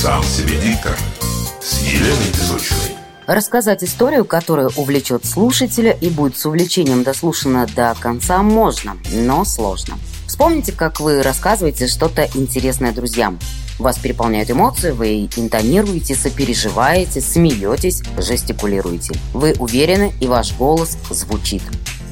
Сам себе диктор с Еленой Песочной. Рассказать историю, которая увлечет слушателя и будет с увлечением дослушана до конца, можно, но сложно. Вспомните, как вы рассказываете что-то интересное друзьям. Вас переполняют эмоции, вы интонируете, сопереживаете, смеетесь, жестикулируете. Вы уверены, и ваш голос звучит.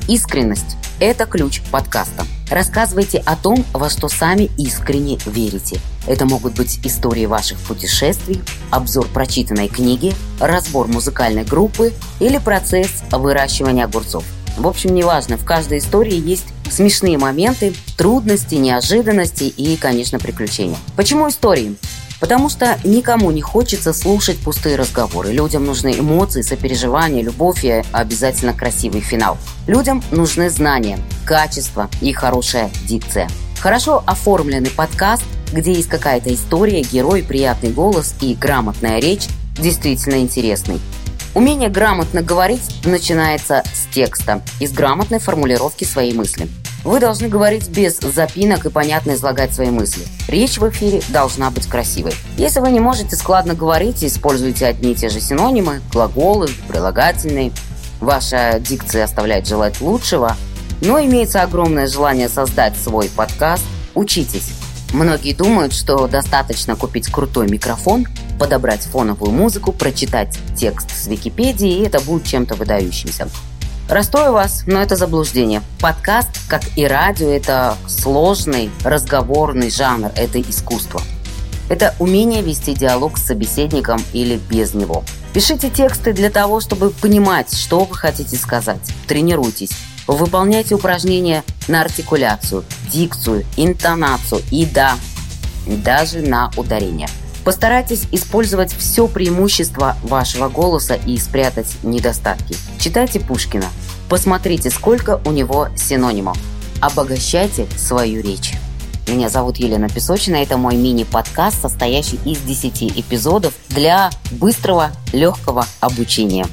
Искренность – это ключ подкаста. Рассказывайте о том, во что сами искренне верите. Это могут быть истории ваших путешествий, обзор прочитанной книги, разбор музыкальной группы или процесс выращивания огурцов. В общем, неважно, в каждой истории есть смешные моменты, трудности, неожиданности и, конечно, приключения. Почему истории? Потому что никому не хочется слушать пустые разговоры. Людям нужны эмоции, сопереживания, любовь и обязательно красивый финал. Людям нужны знания, качество и хорошая дикция. Хорошо оформленный подкаст, где есть какая-то история, герой, приятный голос и грамотная речь, действительно интересный. Умение грамотно говорить начинается с текста, из грамотной формулировки своей мысли. Вы должны говорить без запинок и понятно излагать свои мысли. Речь в эфире должна быть красивой. Если вы не можете складно говорить и используете одни и те же синонимы, глаголы, прилагательные, ваша дикция оставляет желать лучшего, но имеется огромное желание создать свой подкаст, учитесь. Многие думают, что достаточно купить крутой микрофон, подобрать фоновую музыку, прочитать текст с Википедии, и это будет чем-то выдающимся. Расстрою вас, но это заблуждение. Подкаст, как и радио, это сложный разговорный жанр, это искусство. Это умение вести диалог с собеседником или без него. Пишите тексты для того, чтобы понимать, что вы хотите сказать. Тренируйтесь. Выполняйте упражнения на артикуляцию, дикцию, интонацию и, да, даже на ударение. Постарайтесь использовать все преимущество вашего голоса и спрятать недостатки. Читайте Пушкина. Посмотрите, сколько у него синонимов. Обогащайте свою речь. Меня зовут Елена Песочина. Это мой мини-подкаст, состоящий из 10 эпизодов для быстрого, легкого обучения.